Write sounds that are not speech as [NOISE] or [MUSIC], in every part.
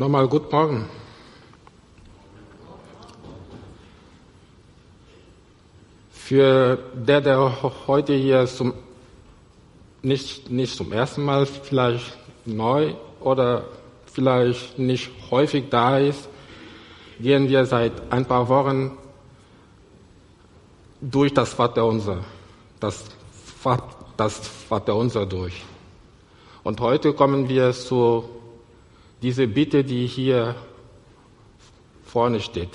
Nochmal guten Morgen. Für der, der heute hier zum, nicht, nicht zum ersten Mal vielleicht neu oder vielleicht nicht häufig da ist, gehen wir seit ein paar Wochen durch das Vaterunser, das, das Vaterunser durch. Und heute kommen wir zu dieser Bitte, die hier vorne steht.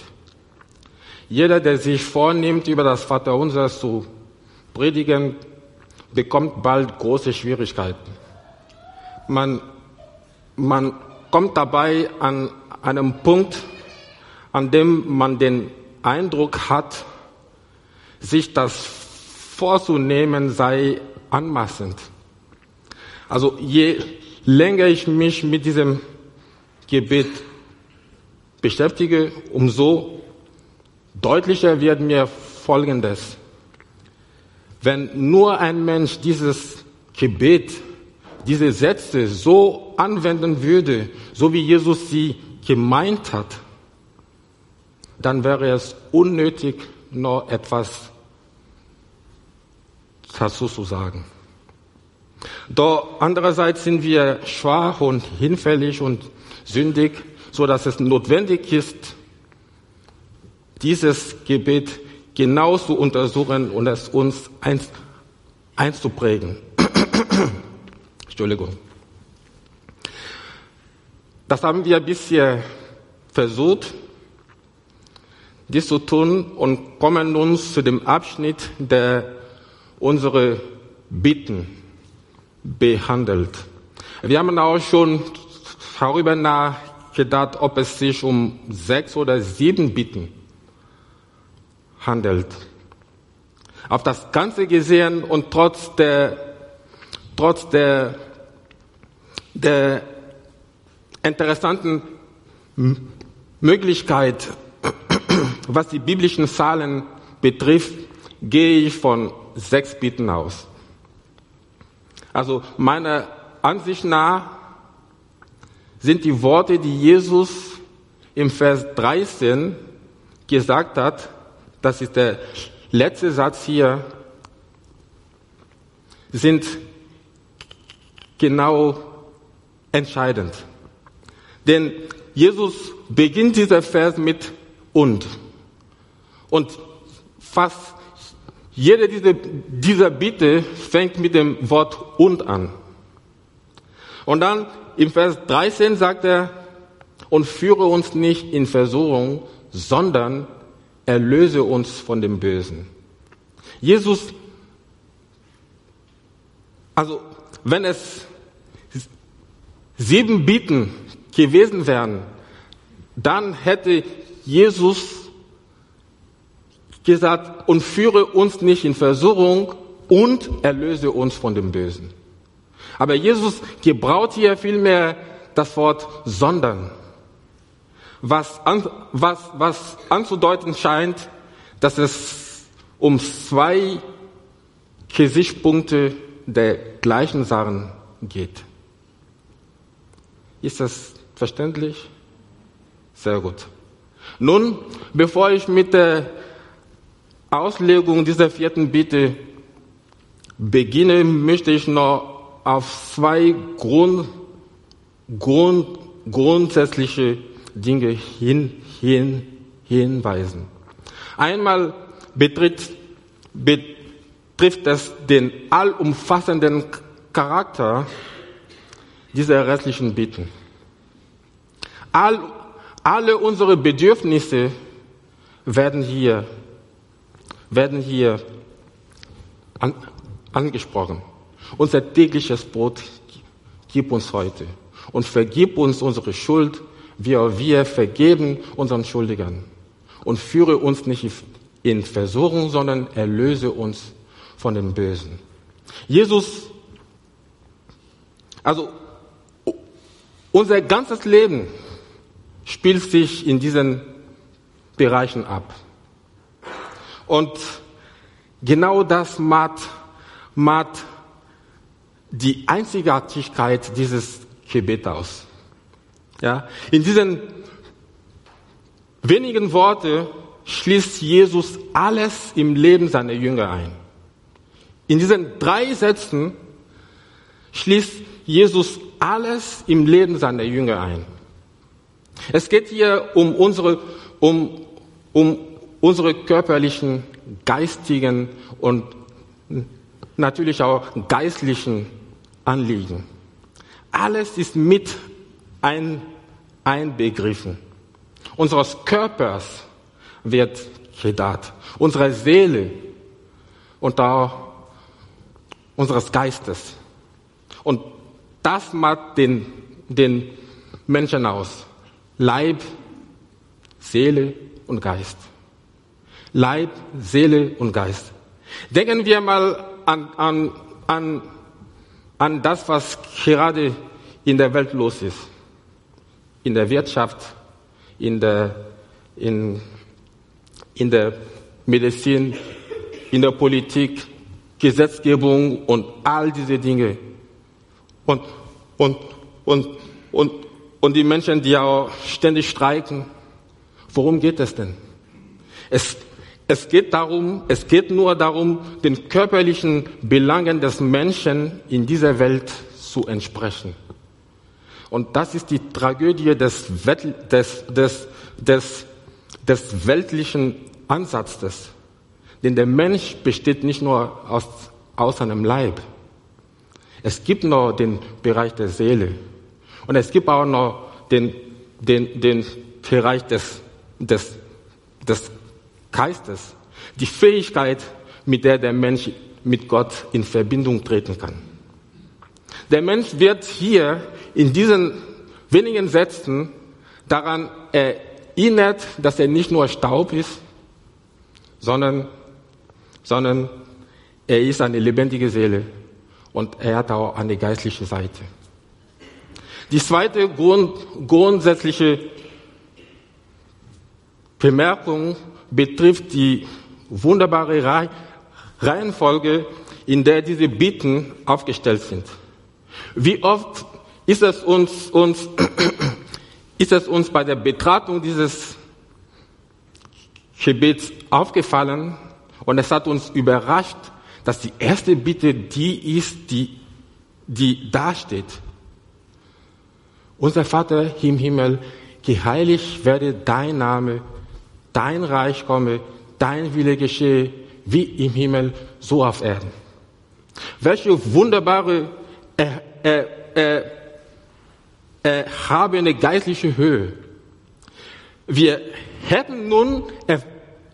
Jeder, der sich vornimmt, über das Vaterunser zu predigen, bekommt bald große Schwierigkeiten. Man, man kommt dabei an einem Punkt, an dem man den Eindruck hat, sich das vorzunehmen sei anmaßend. Also je länger ich mich mit diesem Gebet beschäftige, umso deutlicher wird mir Folgendes. Wenn nur ein Mensch dieses Gebet, diese Sätze so anwenden würde, so wie Jesus sie gemeint hat, dann wäre es unnötig, noch etwas dazu zu sagen. Doch andererseits sind wir schwach und hinfällig und sündig, so dass es notwendig ist, dieses Gebet genau zu untersuchen und es uns einzuprägen. [CLEARS THROAT] Entschuldigung. Das haben wir bisher versucht, dies zu tun und kommen nun zu dem Abschnitt, der unsere Bitten behandelt. Wir haben auch schon darüber nachgedacht, ob es sich um sechs oder sieben Bitten handelt. Auf das Ganze gesehen und trotz der, trotz der, der interessanten Möglichkeit, [CLEARS THROAT] was die biblischen Zahlen betrifft, gehe ich von sechs Bitten aus. Also meiner Ansicht nach sind die Worte, die Jesus im Vers 13 gesagt hat, das ist der letzte Satz hier, sind genau entscheidend. Denn Jesus beginnt dieser Vers mit und. Und fast jede dieser, dieser Bitte fängt mit dem Wort und an. Und dann im Vers 13 sagt er, und führe uns nicht in Versuchung, sondern erlöse uns von dem Bösen. Jesus, also wenn es sieben Bitten gewesen wären, dann hätte Jesus gesagt, und führe uns nicht in Versuchung und erlöse uns von dem Bösen. Aber Jesus gebraucht hier vielmehr das Wort sondern, was, an, was, was anzudeuten scheint, dass es um zwei Gesichtspunkte der gleichen Sachen geht. Ist das verständlich? Sehr gut. Nun, bevor ich mit der Auslegung dieser vierten Bitte beginne, möchte ich noch auf zwei Grund, Grund, grundsätzliche Dinge hin, hin, hinweisen. Einmal betrifft, betrifft es den allumfassenden Charakter dieser restlichen Bitten. All, alle unsere Bedürfnisse werden hier werden hier an, angesprochen. Unser tägliches Brot gib uns heute und vergib uns unsere Schuld, wie auch wir vergeben unseren Schuldigern. Und führe uns nicht in Versuchung, sondern erlöse uns von dem Bösen. Jesus, also unser ganzes Leben spielt sich in diesen Bereichen ab. Und genau das macht, macht die Einzigartigkeit dieses Gebet aus. Ja, in diesen wenigen Worten schließt Jesus alles im Leben seiner Jünger ein. In diesen drei Sätzen schließt Jesus alles im Leben seiner Jünger ein. Es geht hier um unsere, um, um unsere körperlichen, geistigen und natürlich auch geistlichen Anliegen. Alles ist mit ein, einbegriffen. Unseres Körpers wird gedacht, unsere Seele und auch unseres Geistes. Und das macht den, den Menschen aus. Leib, Seele und Geist. Leib, Seele und Geist. Denken wir mal an, an, an, an das, was gerade in der Welt los ist. In der Wirtschaft, in der, in, in der Medizin, in der Politik, Gesetzgebung und all diese Dinge. Und, und, und, und, und die Menschen, die auch ständig streiken. Worum geht es denn? Es, es geht darum, es geht nur darum, den körperlichen Belangen des Menschen in dieser Welt zu entsprechen. Und das ist die Tragödie des, des, des, des, des weltlichen Ansatzes. Denn der Mensch besteht nicht nur aus, aus seinem Leib. Es gibt noch den Bereich der Seele. Und es gibt auch noch den, den, den Bereich des, des, des Geistes. Die Fähigkeit, mit der der Mensch mit Gott in Verbindung treten kann. Der Mensch wird hier in diesen wenigen Sätzen daran erinnert, dass er nicht nur Staub ist, sondern, sondern er ist eine lebendige Seele und er hat auch eine geistliche Seite. Die zweite Grund, grundsätzliche Bemerkung betrifft die wunderbare Reihenfolge, in der diese Bitten aufgestellt sind. Wie oft ist es uns, uns, [CLEARS THROAT] ist es uns bei der Betrachtung dieses Gebets aufgefallen und es hat uns überrascht, dass die erste Bitte die ist, die, die dasteht. Unser Vater im Himmel, geheiligt werde dein Name, dein Reich komme, dein Wille geschehe, wie im Himmel, so auf Erden. Welche wunderbare äh, äh, habe eine geistliche Höhe. Wir hätten nun, äh,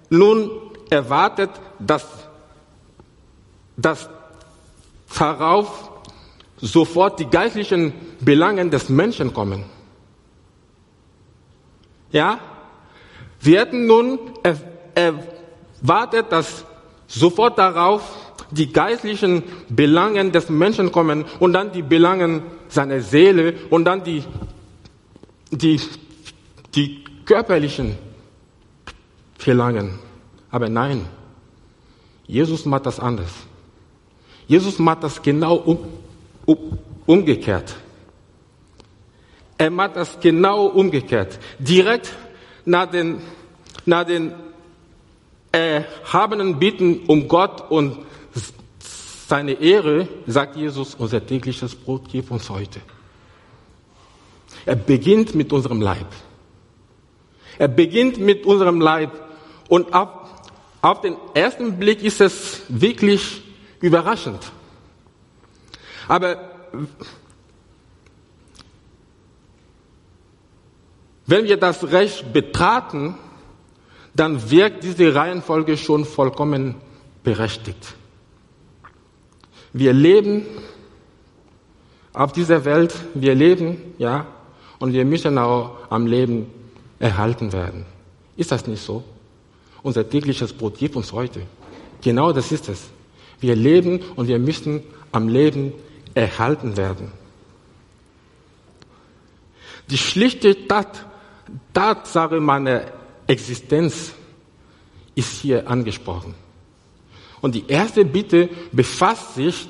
nun erwartet, dass, dass darauf sofort die geistlichen Belangen des Menschen kommen. Ja? Wir hätten nun erwartet, dass sofort darauf die geistlichen Belangen des Menschen kommen und dann die Belangen seiner Seele und dann die, die, die körperlichen Belangen. Aber nein, Jesus macht das anders. Jesus macht das genau um, um, umgekehrt. Er macht das genau umgekehrt. Direkt nach den, nach den erhabenen Bitten um Gott und seine Ehre, sagt Jesus, unser tägliches Brot gib uns heute. Er beginnt mit unserem Leib. Er beginnt mit unserem Leib. Und auf, auf den ersten Blick ist es wirklich überraschend. Aber wenn wir das Recht betraten, dann wirkt diese Reihenfolge schon vollkommen berechtigt. Wir leben auf dieser Welt, wir leben, ja, und wir müssen auch am Leben erhalten werden. Ist das nicht so? Unser tägliches Brot gibt uns heute. Genau das ist es. Wir leben und wir müssen am Leben erhalten werden. Die schlichte Tat, Tatsache meiner Existenz ist hier angesprochen. Und die erste Bitte befasst sich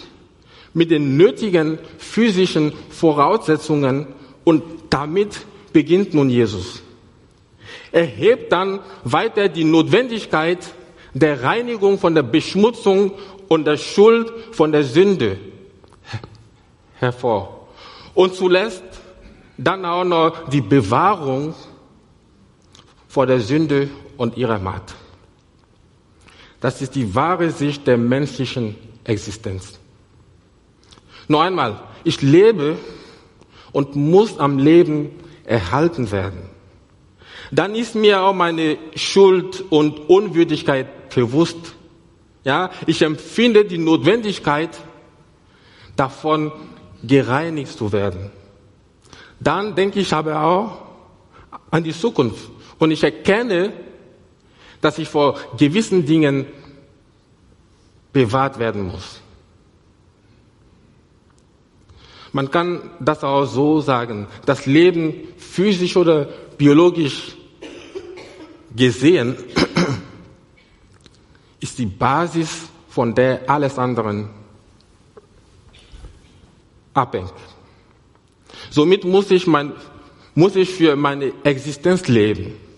mit den nötigen physischen Voraussetzungen und damit beginnt nun Jesus. Er hebt dann weiter die Notwendigkeit der Reinigung von der Beschmutzung und der Schuld von der Sünde hervor. Und zuletzt dann auch noch die Bewahrung vor der Sünde und ihrer Macht. Das ist die wahre Sicht der menschlichen Existenz. Noch einmal, ich lebe und muss am Leben erhalten werden. Dann ist mir auch meine Schuld und Unwürdigkeit bewusst. Ja, ich empfinde die Notwendigkeit davon, gereinigt zu werden. Dann denke ich aber auch an die Zukunft und ich erkenne, dass ich vor gewissen Dingen bewahrt werden muss. Man kann das auch so sagen, das Leben physisch oder biologisch gesehen [CLEARS THROAT] ist die Basis, von der alles andere abhängt. Somit muss ich, mein, muss ich für meine Existenz leben.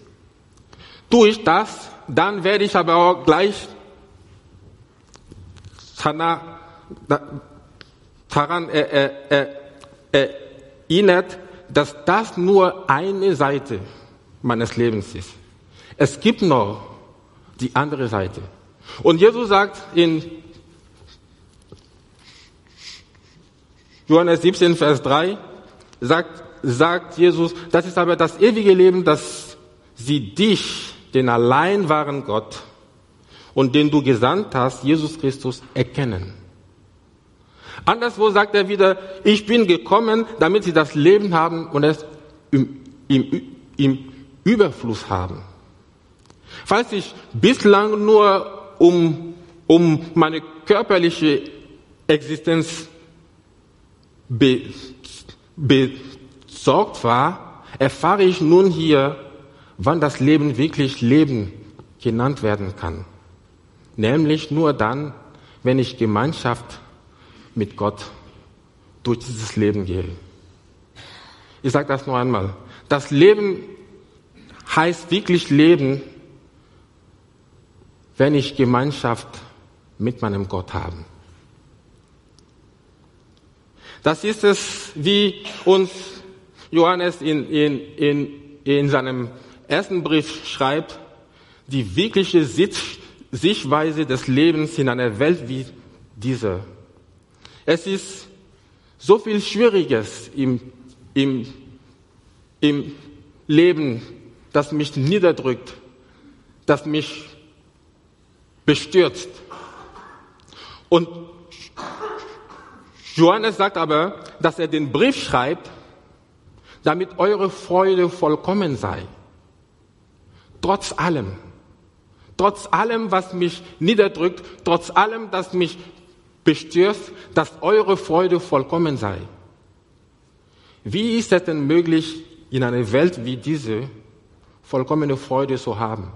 Tue ich das, dann werde ich aber auch gleich daran erinnert, dass das nur eine Seite meines Lebens ist. Es gibt noch die andere Seite. Und Jesus sagt in Johannes 17, Vers 3, sagt, sagt Jesus, das ist aber das ewige Leben, dass sie dich, den allein wahren Gott und den du gesandt hast, Jesus Christus, erkennen. Anderswo sagt er wieder, ich bin gekommen, damit sie das Leben haben und es im, im, im Überfluss haben. Falls ich bislang nur um, um meine körperliche Existenz be, besorgt war, erfahre ich nun hier, wann das Leben wirklich Leben genannt werden kann. Nämlich nur dann, wenn ich Gemeinschaft mit Gott durch dieses Leben gehe. Ich sage das noch einmal. Das Leben heißt wirklich Leben, wenn ich Gemeinschaft mit meinem Gott habe. Das ist es, wie uns Johannes in, in, in, in seinem ersten Brief schreibt, die wirkliche Sichtweise des Lebens in einer Welt wie dieser. Es ist so viel Schwieriges im, im, im Leben, das mich niederdrückt, das mich bestürzt. Und Johannes sagt aber, dass er den Brief schreibt, damit eure Freude vollkommen sei. Trotz allem. Trotz allem, was mich niederdrückt, trotz allem, das mich bestürzt, dass eure Freude vollkommen sei. Wie ist es denn möglich, in einer Welt wie diese vollkommene Freude zu haben?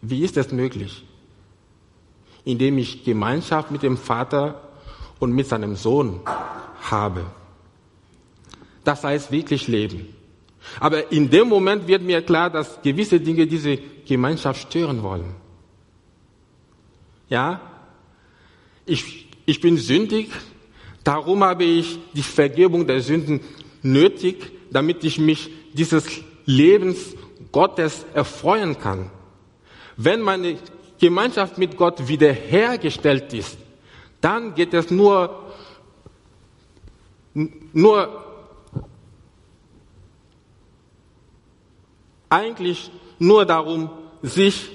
Wie ist es möglich? Indem ich Gemeinschaft mit dem Vater und mit seinem Sohn habe. Das heißt wirklich leben. Aber in dem Moment wird mir klar, dass gewisse Dinge diese Gemeinschaft stören wollen. Ja, ich, ich bin sündig, darum habe ich die Vergebung der Sünden nötig, damit ich mich dieses Lebens Gottes erfreuen kann. Wenn meine Gemeinschaft mit Gott wiederhergestellt ist, dann geht es nur, nur eigentlich nur darum, sich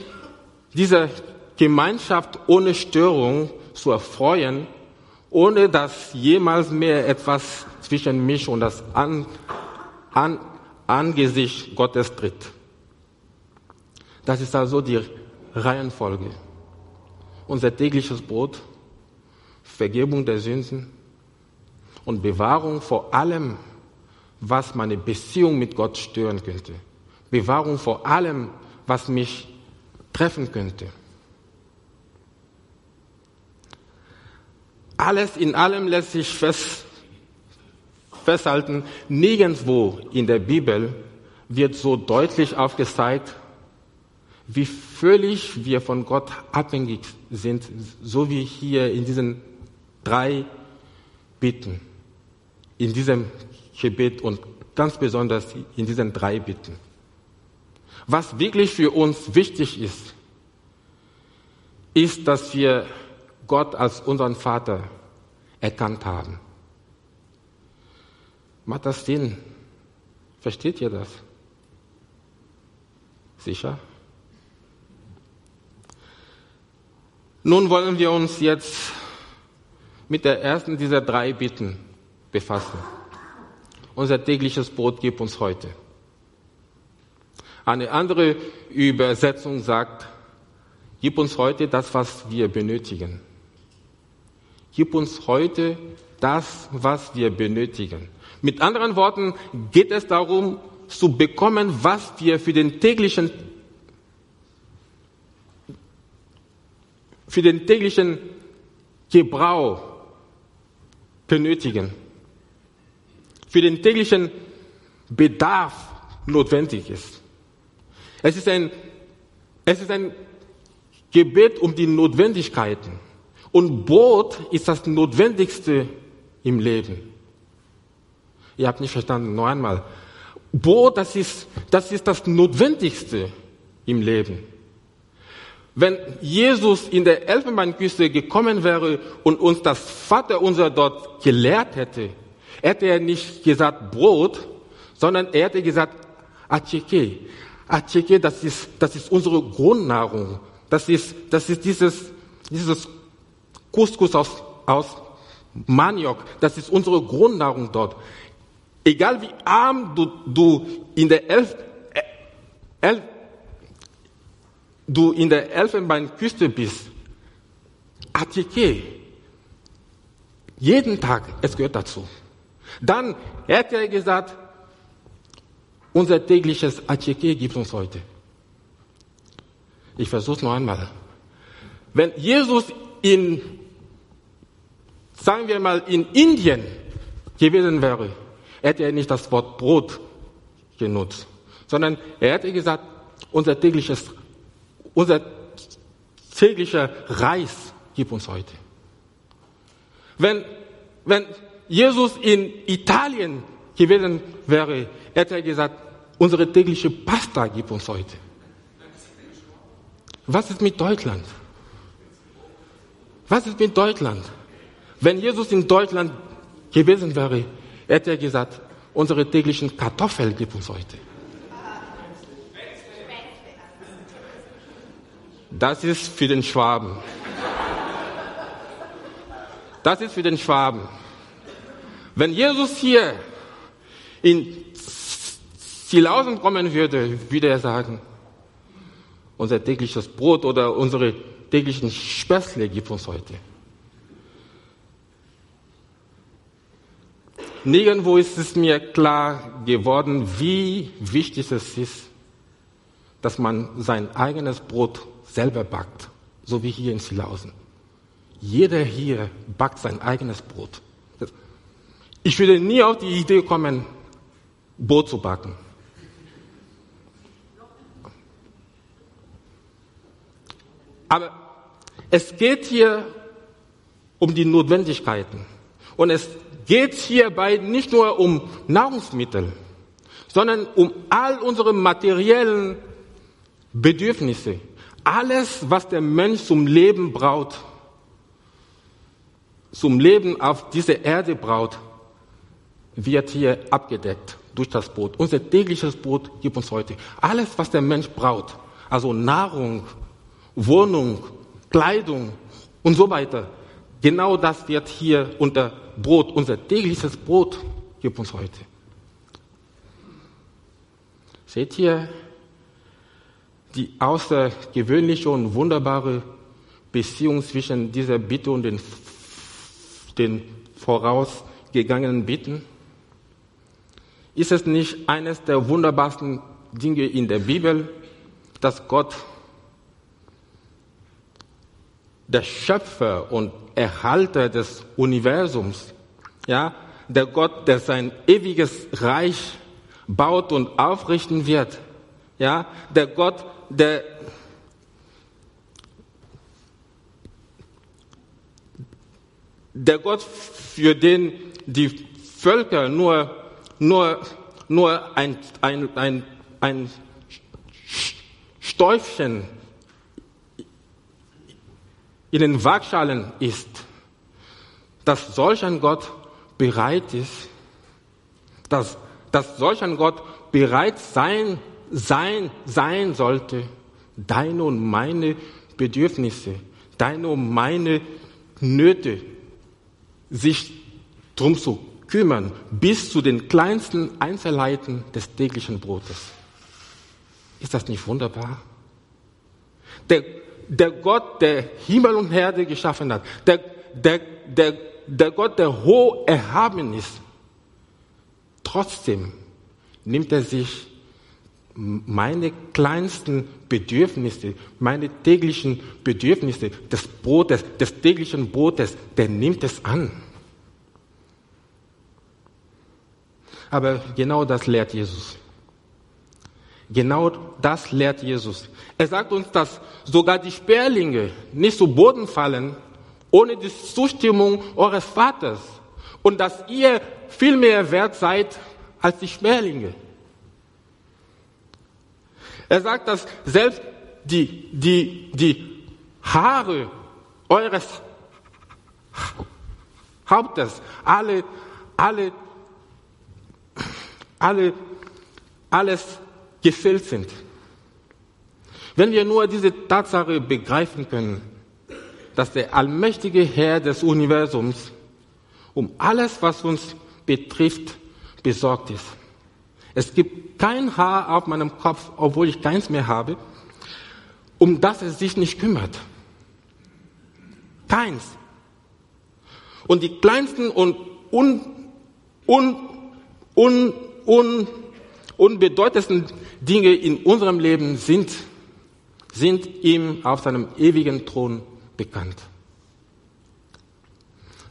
dieser Gemeinschaft ohne Störung zu erfreuen, ohne dass jemals mehr etwas zwischen mich und das An An Angesicht Gottes tritt. Das ist also die Reihenfolge. Unser tägliches Brot, Vergebung der Sünden und Bewahrung vor allem, was meine Beziehung mit Gott stören könnte. Bewahrung vor allem, was mich treffen könnte. Alles in allem lässt sich fest, festhalten, nirgendwo in der Bibel wird so deutlich aufgezeigt, wie völlig wir von Gott abhängig sind, so wie hier in diesen drei Bitten, in diesem Gebet und ganz besonders in diesen drei Bitten. Was wirklich für uns wichtig ist, ist, dass wir Gott als unseren Vater erkannt haben. Macht das Sinn? Versteht ihr das? Sicher? Nun wollen wir uns jetzt mit der ersten dieser drei Bitten befassen. Unser tägliches Brot gib uns heute. Eine andere Übersetzung sagt, gib uns heute das, was wir benötigen. Gib uns heute das, was wir benötigen. Mit anderen Worten geht es darum, zu bekommen, was wir für den täglichen, für den täglichen Gebrauch benötigen, für den täglichen Bedarf notwendig ist. Es ist ein, es ist ein Gebet um die Notwendigkeiten. Und Brot ist das Notwendigste im Leben. Ihr habt nicht verstanden, noch einmal. Brot, das ist, das ist das Notwendigste im Leben. Wenn Jesus in der Elfenbeinküste gekommen wäre und uns das Vaterunser dort gelehrt hätte, hätte er nicht gesagt Brot, sondern er hätte gesagt Acheke. Acheke, das ist, das ist unsere Grundnahrung. Das ist, das ist dieses, dieses Couscous aus, aus Maniok. Das ist unsere Grundnahrung dort. Egal wie arm du, du in der Elf, äh, Elf, du in der Elfenbeinküste bist, Atike, jeden Tag, es gehört dazu. Dann hätte er gesagt, unser tägliches Atike gibt uns heute. Ich versuche es noch einmal. Wenn Jesus in, sagen wir mal, in Indien gewesen wäre, hätte er nicht das Wort Brot genutzt, sondern er hätte gesagt, unser tägliches, unser täglicher Reis gib uns heute. Wenn, wenn Jesus in Italien gewesen wäre, hätte er gesagt, unsere tägliche Pasta gib uns heute. Was ist mit Deutschland? Was ist mit Deutschland? Wenn Jesus in Deutschland gewesen wäre, hätte er gesagt, unsere täglichen Kartoffeln gibt uns heute. Das ist für den Schwaben. Das ist für den Schwaben. Wenn Jesus hier in Zilausen kommen würde, würde er sagen, unser tägliches Brot oder unsere täglichen Späßle gibt uns heute. Nirgendwo ist es mir klar geworden, wie wichtig es ist, dass man sein eigenes Brot selber backt, so wie hier in Silausen. Jeder hier backt sein eigenes Brot. Ich würde nie auf die Idee kommen, Brot zu backen. Aber es geht hier um die Notwendigkeiten. Und es geht hierbei nicht nur um Nahrungsmittel, sondern um all unsere materiellen Bedürfnisse. Alles, was der Mensch zum Leben braucht, zum Leben auf dieser Erde braucht, wird hier abgedeckt durch das Brot. Unser tägliches Brot gibt uns heute alles, was der Mensch braucht. Also Nahrung, Wohnung, Kleidung und so weiter. Genau das wird hier unter Brot, unser tägliches Brot gibt uns heute. Seht ihr die außergewöhnliche und wunderbare Beziehung zwischen dieser Bitte und den, den vorausgegangenen Bitten? Ist es nicht eines der wunderbarsten Dinge in der Bibel, dass Gott der Schöpfer und Erhalter des Universums, ja, der Gott, der sein ewiges Reich baut und aufrichten wird. Ja, der Gott, der der Gott, für den die Völker nur, nur, nur ein, ein, ein, ein Stäubchen in den Waagschalen ist, dass solch ein Gott bereit ist, dass, dass solch ein Gott bereit sein, sein, sein sollte, deine und meine Bedürfnisse, deine und meine Nöte, sich drum zu kümmern, bis zu den kleinsten Einzelheiten des täglichen Brotes. Ist das nicht wunderbar? Der, der Gott, der Himmel und Erde geschaffen hat, der, der, der, der Gott, der hoch erhaben ist, trotzdem nimmt er sich meine kleinsten Bedürfnisse, meine täglichen Bedürfnisse des Brotes, des täglichen Brotes, der nimmt es an. Aber genau das lehrt Jesus. Genau das lehrt Jesus. Er sagt uns, dass sogar die Sperlinge nicht zu Boden fallen, ohne die Zustimmung eures Vaters. Und dass ihr viel mehr wert seid als die Sperlinge. Er sagt, dass selbst die, die, die Haare eures Hauptes alle, alle, alle, alles gefüllt sind. Wenn wir nur diese Tatsache begreifen können, dass der allmächtige Herr des Universums um alles, was uns betrifft, besorgt ist. Es gibt kein Haar auf meinem Kopf, obwohl ich keins mehr habe, um das es sich nicht kümmert. Keins. Und die kleinsten und un, un, un, un, unbedeutendsten Dinge in unserem Leben sind, sind ihm auf seinem ewigen Thron bekannt.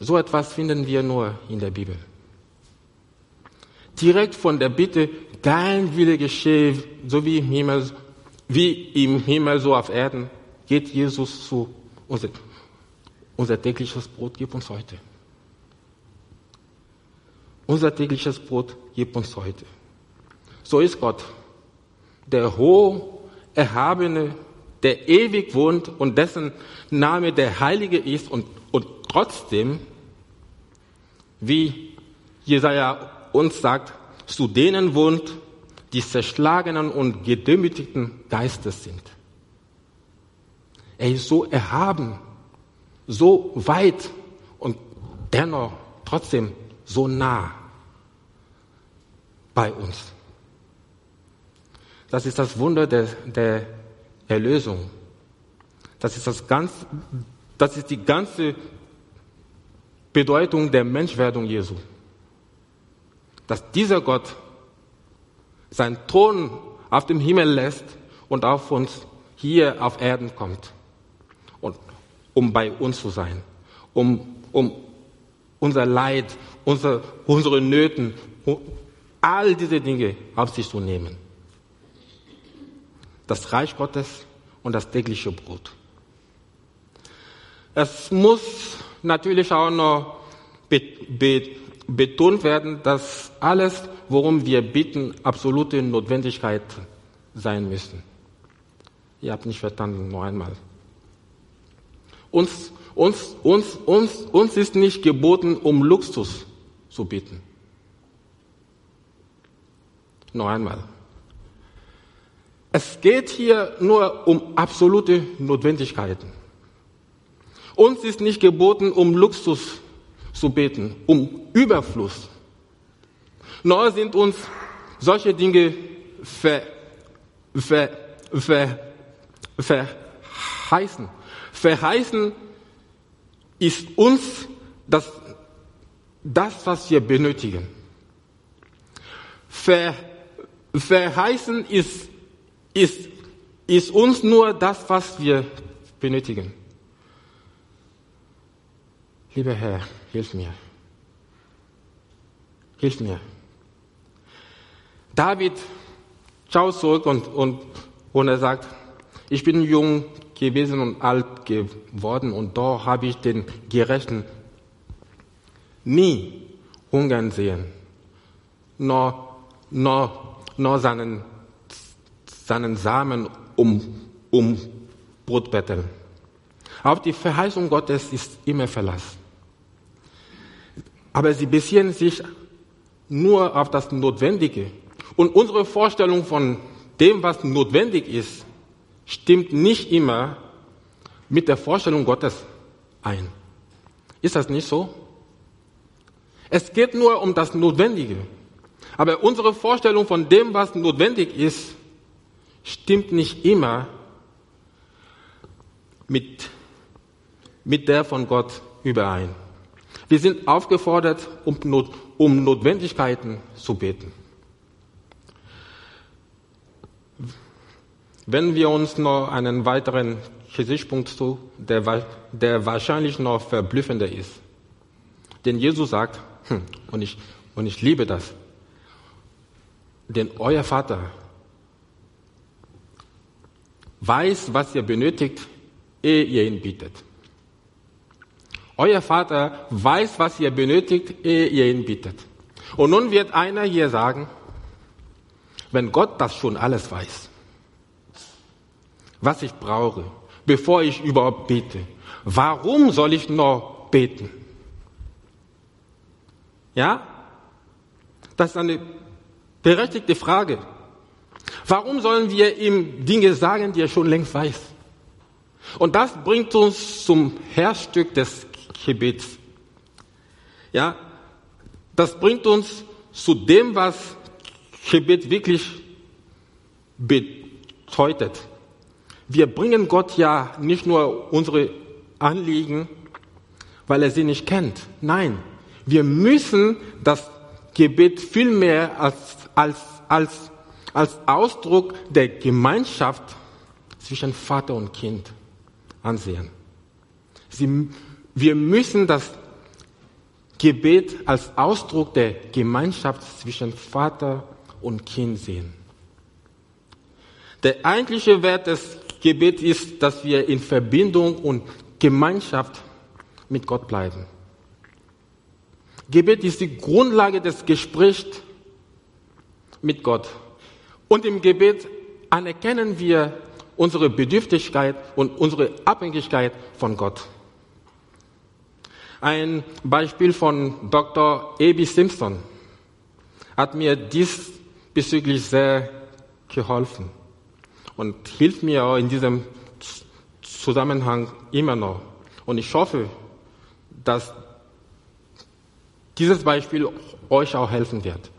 So etwas finden wir nur in der Bibel. Direkt von der Bitte, dein Wille geschehe, so wie im Himmel, wie im Himmel, so auf Erden, geht Jesus zu unser, unser tägliches Brot gib uns heute. Unser tägliches Brot gib uns heute. So ist Gott, der hoch erhabene, der ewig wohnt und dessen Name der Heilige ist und, und trotzdem, wie Jesaja uns sagt, zu denen wohnt, die zerschlagenen und gedemütigten Geistes sind. Er ist so erhaben, so weit und dennoch trotzdem so nah bei uns. Das ist das Wunder der, der Erlösung. Das ist, das, ganz, das ist die ganze Bedeutung der Menschwerdung Jesu. Dass dieser Gott seinen Thron auf dem Himmel lässt und auf uns hier auf Erden kommt, und, um bei uns zu sein, um, um unser Leid, unser, unsere Nöten, all diese Dinge auf sich zu nehmen das Reich Gottes und das tägliche Brot. Es muss natürlich auch noch be be betont werden, dass alles, worum wir bitten, absolute Notwendigkeit sein müssen. Ihr habt nicht verstanden, noch einmal. Uns, uns, uns, uns, uns ist nicht geboten, um Luxus zu bitten. Noch einmal. Es geht hier nur um absolute Notwendigkeiten. Uns ist nicht geboten, um Luxus zu beten, um Überfluss. Nur sind uns solche Dinge ver, ver, ver, verheißen. Verheißen ist uns das, das was wir benötigen. Ver, verheißen ist ist, ist uns nur das, was wir benötigen. Lieber Herr, hilf mir. hilf mir. David schaut zurück und, und, und er sagt, ich bin jung gewesen und alt geworden und doch habe ich den Gerechten nie hungern sehen, nur, nur, nur seinen, seinen Samen um, um Brot betteln. Auf die Verheißung Gottes ist immer Verlass. Aber sie beziehen sich nur auf das Notwendige. Und unsere Vorstellung von dem, was notwendig ist, stimmt nicht immer mit der Vorstellung Gottes ein. Ist das nicht so? Es geht nur um das Notwendige. Aber unsere Vorstellung von dem, was notwendig ist, stimmt nicht immer mit, mit der von Gott überein. Wir sind aufgefordert, um, Not, um Notwendigkeiten zu beten. Wenn wir uns noch einen weiteren Gesichtspunkt zu, der, der wahrscheinlich noch verblüffender ist. Denn Jesus sagt, hm, und, ich, und ich liebe das, denn euer Vater weiß, was ihr benötigt, ehe ihr ihn bittet. Euer Vater weiß, was ihr benötigt, ehe ihr ihn bittet. Und nun wird einer hier sagen, wenn Gott das schon alles weiß, was ich brauche, bevor ich überhaupt bete, warum soll ich noch beten? Ja? Das ist eine berechtigte Frage. Warum sollen wir ihm Dinge sagen, die er schon längst weiß? Und das bringt uns zum Herzstück des Gebets. Ja, das bringt uns zu dem, was Gebet wirklich bedeutet. Wir bringen Gott ja nicht nur unsere Anliegen, weil er sie nicht kennt. Nein, wir müssen das Gebet vielmehr als, als, als, als Ausdruck der Gemeinschaft zwischen Vater und Kind ansehen. Sie, wir müssen das Gebet als Ausdruck der Gemeinschaft zwischen Vater und Kind sehen. Der eigentliche Wert des Gebets ist, dass wir in Verbindung und Gemeinschaft mit Gott bleiben. Gebet ist die Grundlage des Gesprächs mit Gott. Und im Gebet anerkennen wir unsere Bedürftigkeit und unsere Abhängigkeit von Gott. Ein Beispiel von Dr. A.B. Simpson hat mir diesbezüglich sehr geholfen und hilft mir auch in diesem Zusammenhang immer noch. Und ich hoffe, dass dieses Beispiel euch auch helfen wird.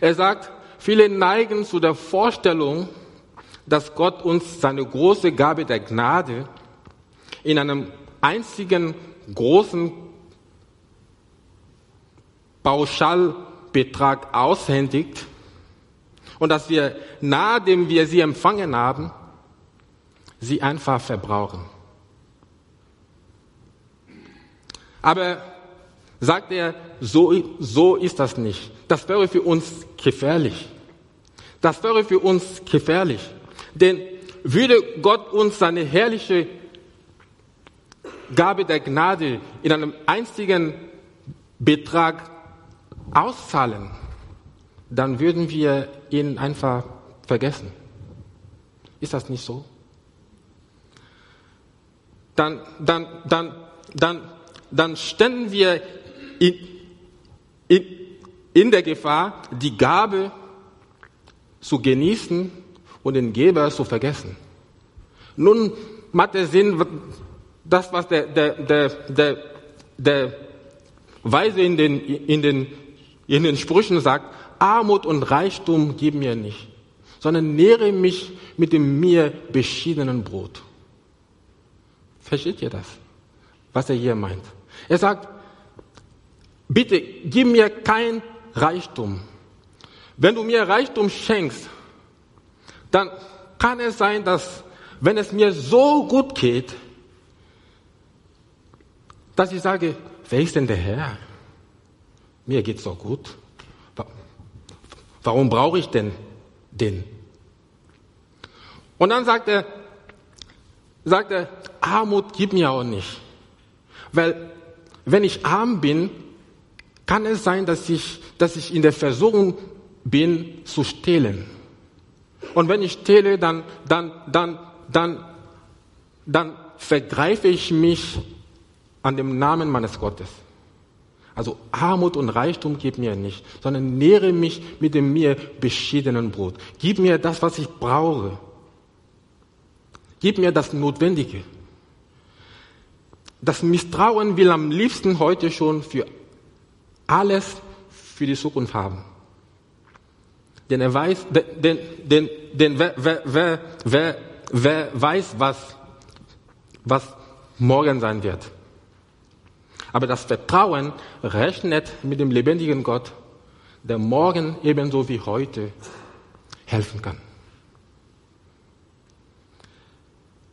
Er sagt, viele neigen zu der Vorstellung, dass Gott uns seine große Gabe der Gnade in einem einzigen großen Pauschalbetrag aushändigt und dass wir, nachdem wir sie empfangen haben, sie einfach verbrauchen. Aber sagt er, so, so ist das nicht. Das wäre für uns gefährlich. Das wäre für uns gefährlich. Denn würde Gott uns seine herrliche Gabe der Gnade in einem einzigen Betrag auszahlen, dann würden wir ihn einfach vergessen. Ist das nicht so? Dann, dann, dann, dann, dann ständen wir in, in, in der Gefahr, die Gabe zu genießen und den Geber zu vergessen. Nun macht der Sinn, das, was der, der, der, der, der Weise in den, in, den, in den Sprüchen sagt, Armut und Reichtum gib mir nicht, sondern nähre mich mit dem mir beschiedenen Brot. Versteht ihr das? Was er hier meint? Er sagt, bitte gib mir kein Reichtum. Wenn du mir Reichtum schenkst, dann kann es sein, dass wenn es mir so gut geht, dass ich sage, wer ist denn der Herr? mir geht's doch gut. Warum brauche ich denn den? Und dann sagt er, sagt er, Armut gibt mir auch nicht. Weil wenn ich arm bin, kann es sein, dass ich, dass ich in der Versuchung bin zu stehlen. Und wenn ich stehle, dann, dann, dann, dann, dann vergreife ich mich an dem Namen meines Gottes. Also Armut und Reichtum gib mir nicht, sondern nähre mich mit dem mir beschiedenen Brot. Gib mir das, was ich brauche. Gib mir das Notwendige. Das Misstrauen will am liebsten heute schon für alles für die Zukunft haben. Denn er weiß, denn, denn, denn wer, wer, wer, wer, weiß, was, was morgen sein wird. Aber das Vertrauen rechnet mit dem lebendigen Gott, der morgen ebenso wie heute helfen kann.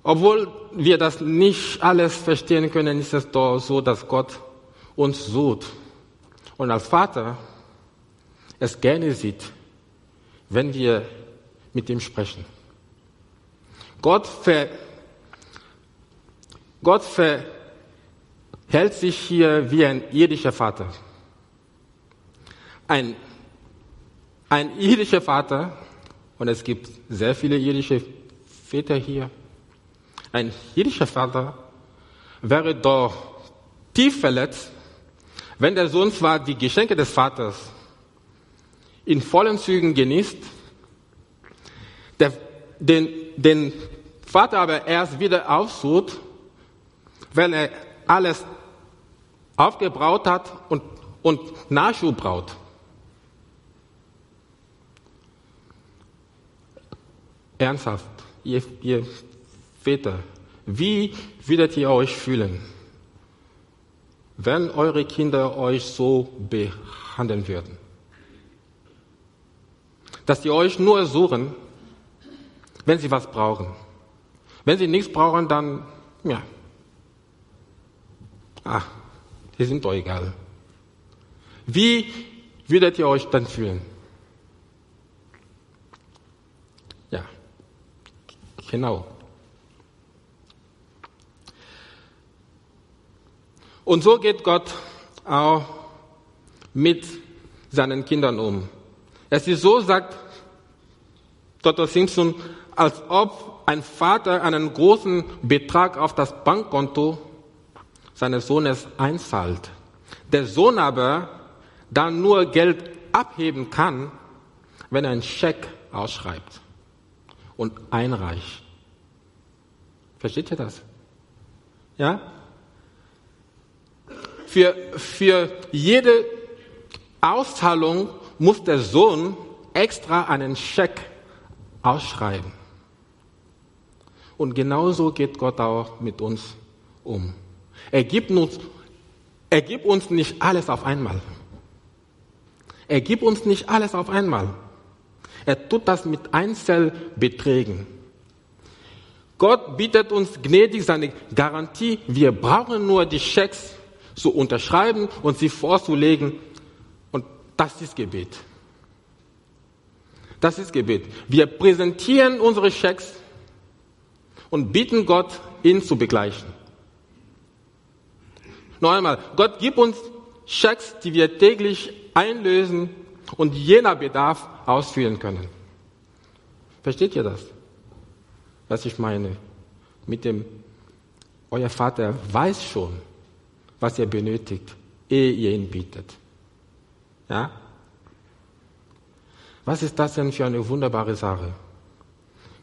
Obwohl wir das nicht alles verstehen können, ist es doch so, dass Gott uns sucht und als Vater es gerne sieht, wenn wir mit ihm sprechen. Gott, ver, Gott verhält sich hier wie ein irdischer Vater. Ein, ein irdischer Vater, und es gibt sehr viele irdische Väter hier, ein irdischer Vater wäre doch tief verletzt, wenn der Sohn zwar die Geschenke des Vaters in vollen Zügen genießt, der, den, den Vater aber erst wieder aufsucht, wenn er alles aufgebraut hat und, und Nachschub braucht. Ernsthaft, ihr, ihr Väter, wie würdet ihr euch fühlen, wenn eure Kinder euch so behandeln würden? dass die euch nur suchen, wenn sie was brauchen. Wenn sie nichts brauchen, dann, ja, ah, die sind doch egal. Wie würdet ihr euch dann fühlen? Ja, genau. Und so geht Gott auch mit seinen Kindern um. Es ist so, sagt Dr. Simpson, als ob ein Vater einen großen Betrag auf das Bankkonto seines Sohnes einzahlt. Der Sohn aber dann nur Geld abheben kann, wenn er einen Scheck ausschreibt und einreicht. Versteht ihr das? Ja? Für, für jede Auszahlung muss der Sohn extra einen Scheck ausschreiben. Und genauso geht Gott auch mit uns um. Er gibt uns, er gibt uns nicht alles auf einmal. Er gibt uns nicht alles auf einmal. Er tut das mit Einzelbeträgen. Gott bietet uns gnädig seine Garantie. Wir brauchen nur die Schecks zu unterschreiben und sie vorzulegen das ist Gebet. Das ist Gebet. Wir präsentieren unsere Schecks und bitten Gott, ihn zu begleichen. Noch einmal, Gott gibt uns Schecks, die wir täglich einlösen und je nach Bedarf ausführen können. Versteht ihr das? Was ich meine? Mit dem, euer Vater weiß schon, was ihr benötigt, ehe ihr ihn bietet. Ja? Was ist das denn für eine wunderbare Sache?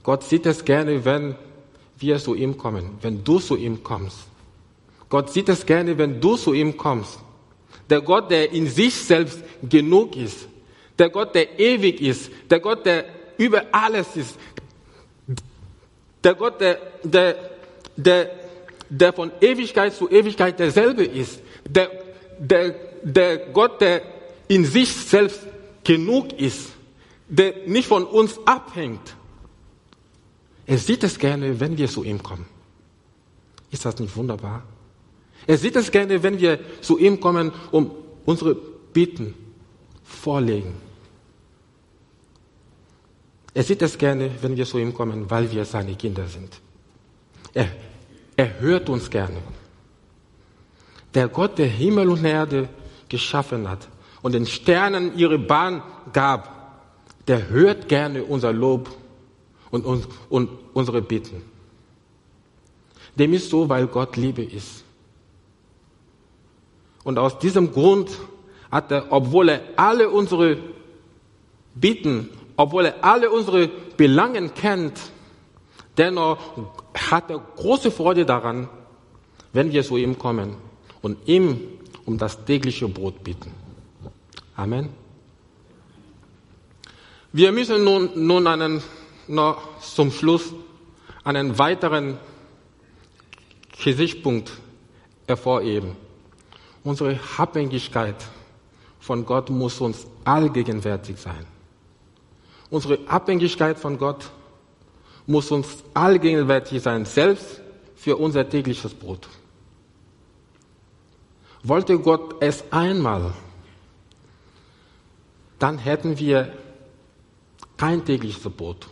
Gott sieht es gerne, wenn wir zu ihm kommen, wenn du zu ihm kommst. Gott sieht es gerne, wenn du zu ihm kommst. Der Gott, der in sich selbst genug ist. Der Gott, der ewig ist. Der Gott, der über alles ist. Der Gott, der, der, der, der von Ewigkeit zu Ewigkeit derselbe ist. Der, der, der Gott, der in sich selbst genug ist, der nicht von uns abhängt. Er sieht es gerne, wenn wir zu ihm kommen. Ist das nicht wunderbar? Er sieht es gerne, wenn wir zu ihm kommen, um unsere Bitten vorlegen. Er sieht es gerne, wenn wir zu ihm kommen, weil wir seine Kinder sind. Er, er hört uns gerne. Der Gott, der Himmel und Erde geschaffen hat und den Sternen ihre Bahn gab, der hört gerne unser Lob und, und, und unsere Bitten. Dem ist so, weil Gott Liebe ist. Und aus diesem Grund hat er, obwohl er alle unsere Bitten, obwohl er alle unsere Belangen kennt, dennoch hat er große Freude daran, wenn wir zu ihm kommen und ihm um das tägliche Brot bitten. Amen. Wir müssen nun, nun einen, noch zum Schluss einen weiteren Gesichtspunkt hervorheben. Unsere Abhängigkeit von Gott muss uns allgegenwärtig sein. Unsere Abhängigkeit von Gott muss uns allgegenwärtig sein, selbst für unser tägliches Brot. Wollte Gott es einmal, dann hätten wir kein tägliches Brot.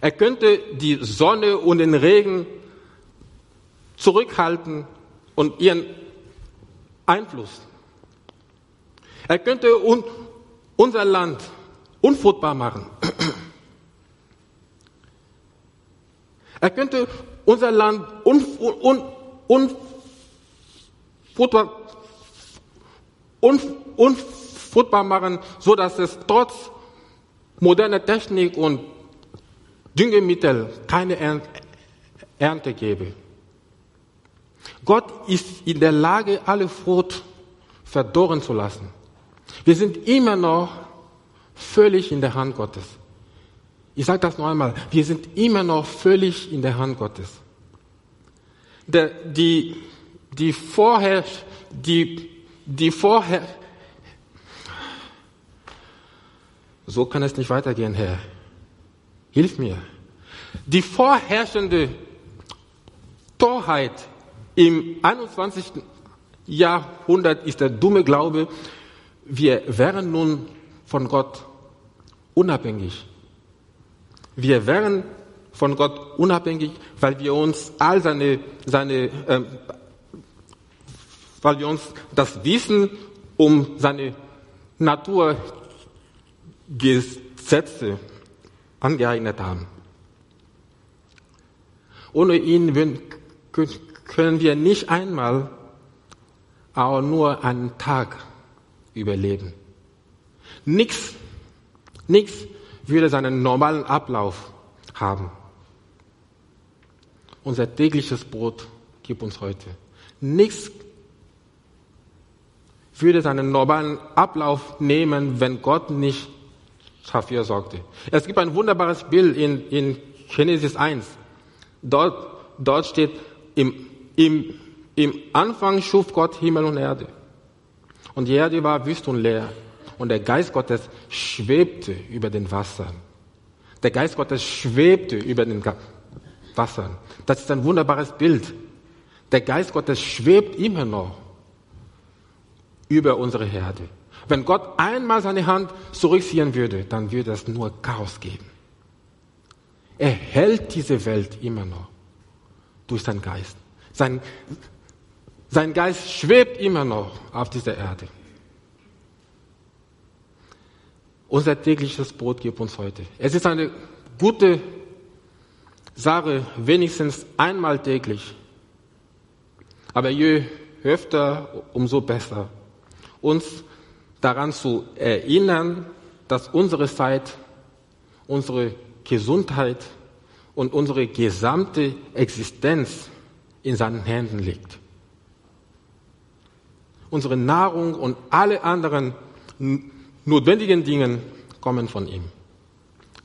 Er könnte die Sonne und den Regen zurückhalten und ihren Einfluss. Er könnte un unser Land unfruchtbar machen. Er könnte unser Land un, un, un, unfruchtbar, un, unfruchtbar machen, so dass es trotz moderner Technik und Düngemittel keine Ernte gäbe. Gott ist in der Lage, alle Frucht verdorren zu lassen. Wir sind immer noch völlig in der Hand Gottes. Ich sage das noch einmal, wir sind immer noch völlig in der Hand Gottes. Der, die, die vorher, die, die vorher, so kann es nicht weitergehen, Herr. Hilf mir. Die vorherrschende Torheit im 21. Jahrhundert ist der dumme Glaube, wir wären nun von Gott unabhängig. Wir wären von Gott unabhängig, weil wir uns all seine, seine äh, weil wir uns das Wissen um seine Naturgesetze angeeignet haben. Ohne ihn können wir nicht einmal auch nur einen Tag überleben. Nichts, nichts würde seinen normalen Ablauf haben. Unser tägliches Brot gibt uns heute. Nichts würde seinen normalen Ablauf nehmen, wenn Gott nicht dafür sorgte. Es gibt ein wunderbares Bild in, in Genesis 1. Dort, dort steht, im, im, im Anfang schuf Gott Himmel und Erde. Und die Erde war wüst und leer. Und der Geist Gottes schwebte über den Wassern. Der Geist Gottes schwebte über den Wassern. Das ist ein wunderbares Bild. Der Geist Gottes schwebt immer noch über unsere Herde. Wenn Gott einmal seine Hand zurückziehen würde, dann würde es nur Chaos geben. Er hält diese Welt immer noch durch seinen Geist. Sein, sein Geist schwebt immer noch auf dieser Erde. Unser tägliches Brot gibt uns heute. Es ist eine gute Sache, wenigstens einmal täglich. Aber je öfter, umso besser. Uns daran zu erinnern, dass unsere Zeit, unsere Gesundheit und unsere gesamte Existenz in seinen Händen liegt. Unsere Nahrung und alle anderen notwendigen Dinge kommen von ihm.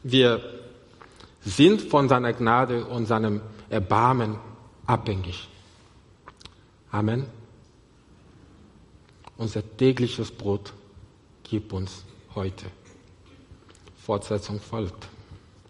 Wir sind von seiner Gnade und seinem Erbarmen abhängig. Amen. Unser tägliches Brot gib uns heute. Fortsetzung folgt.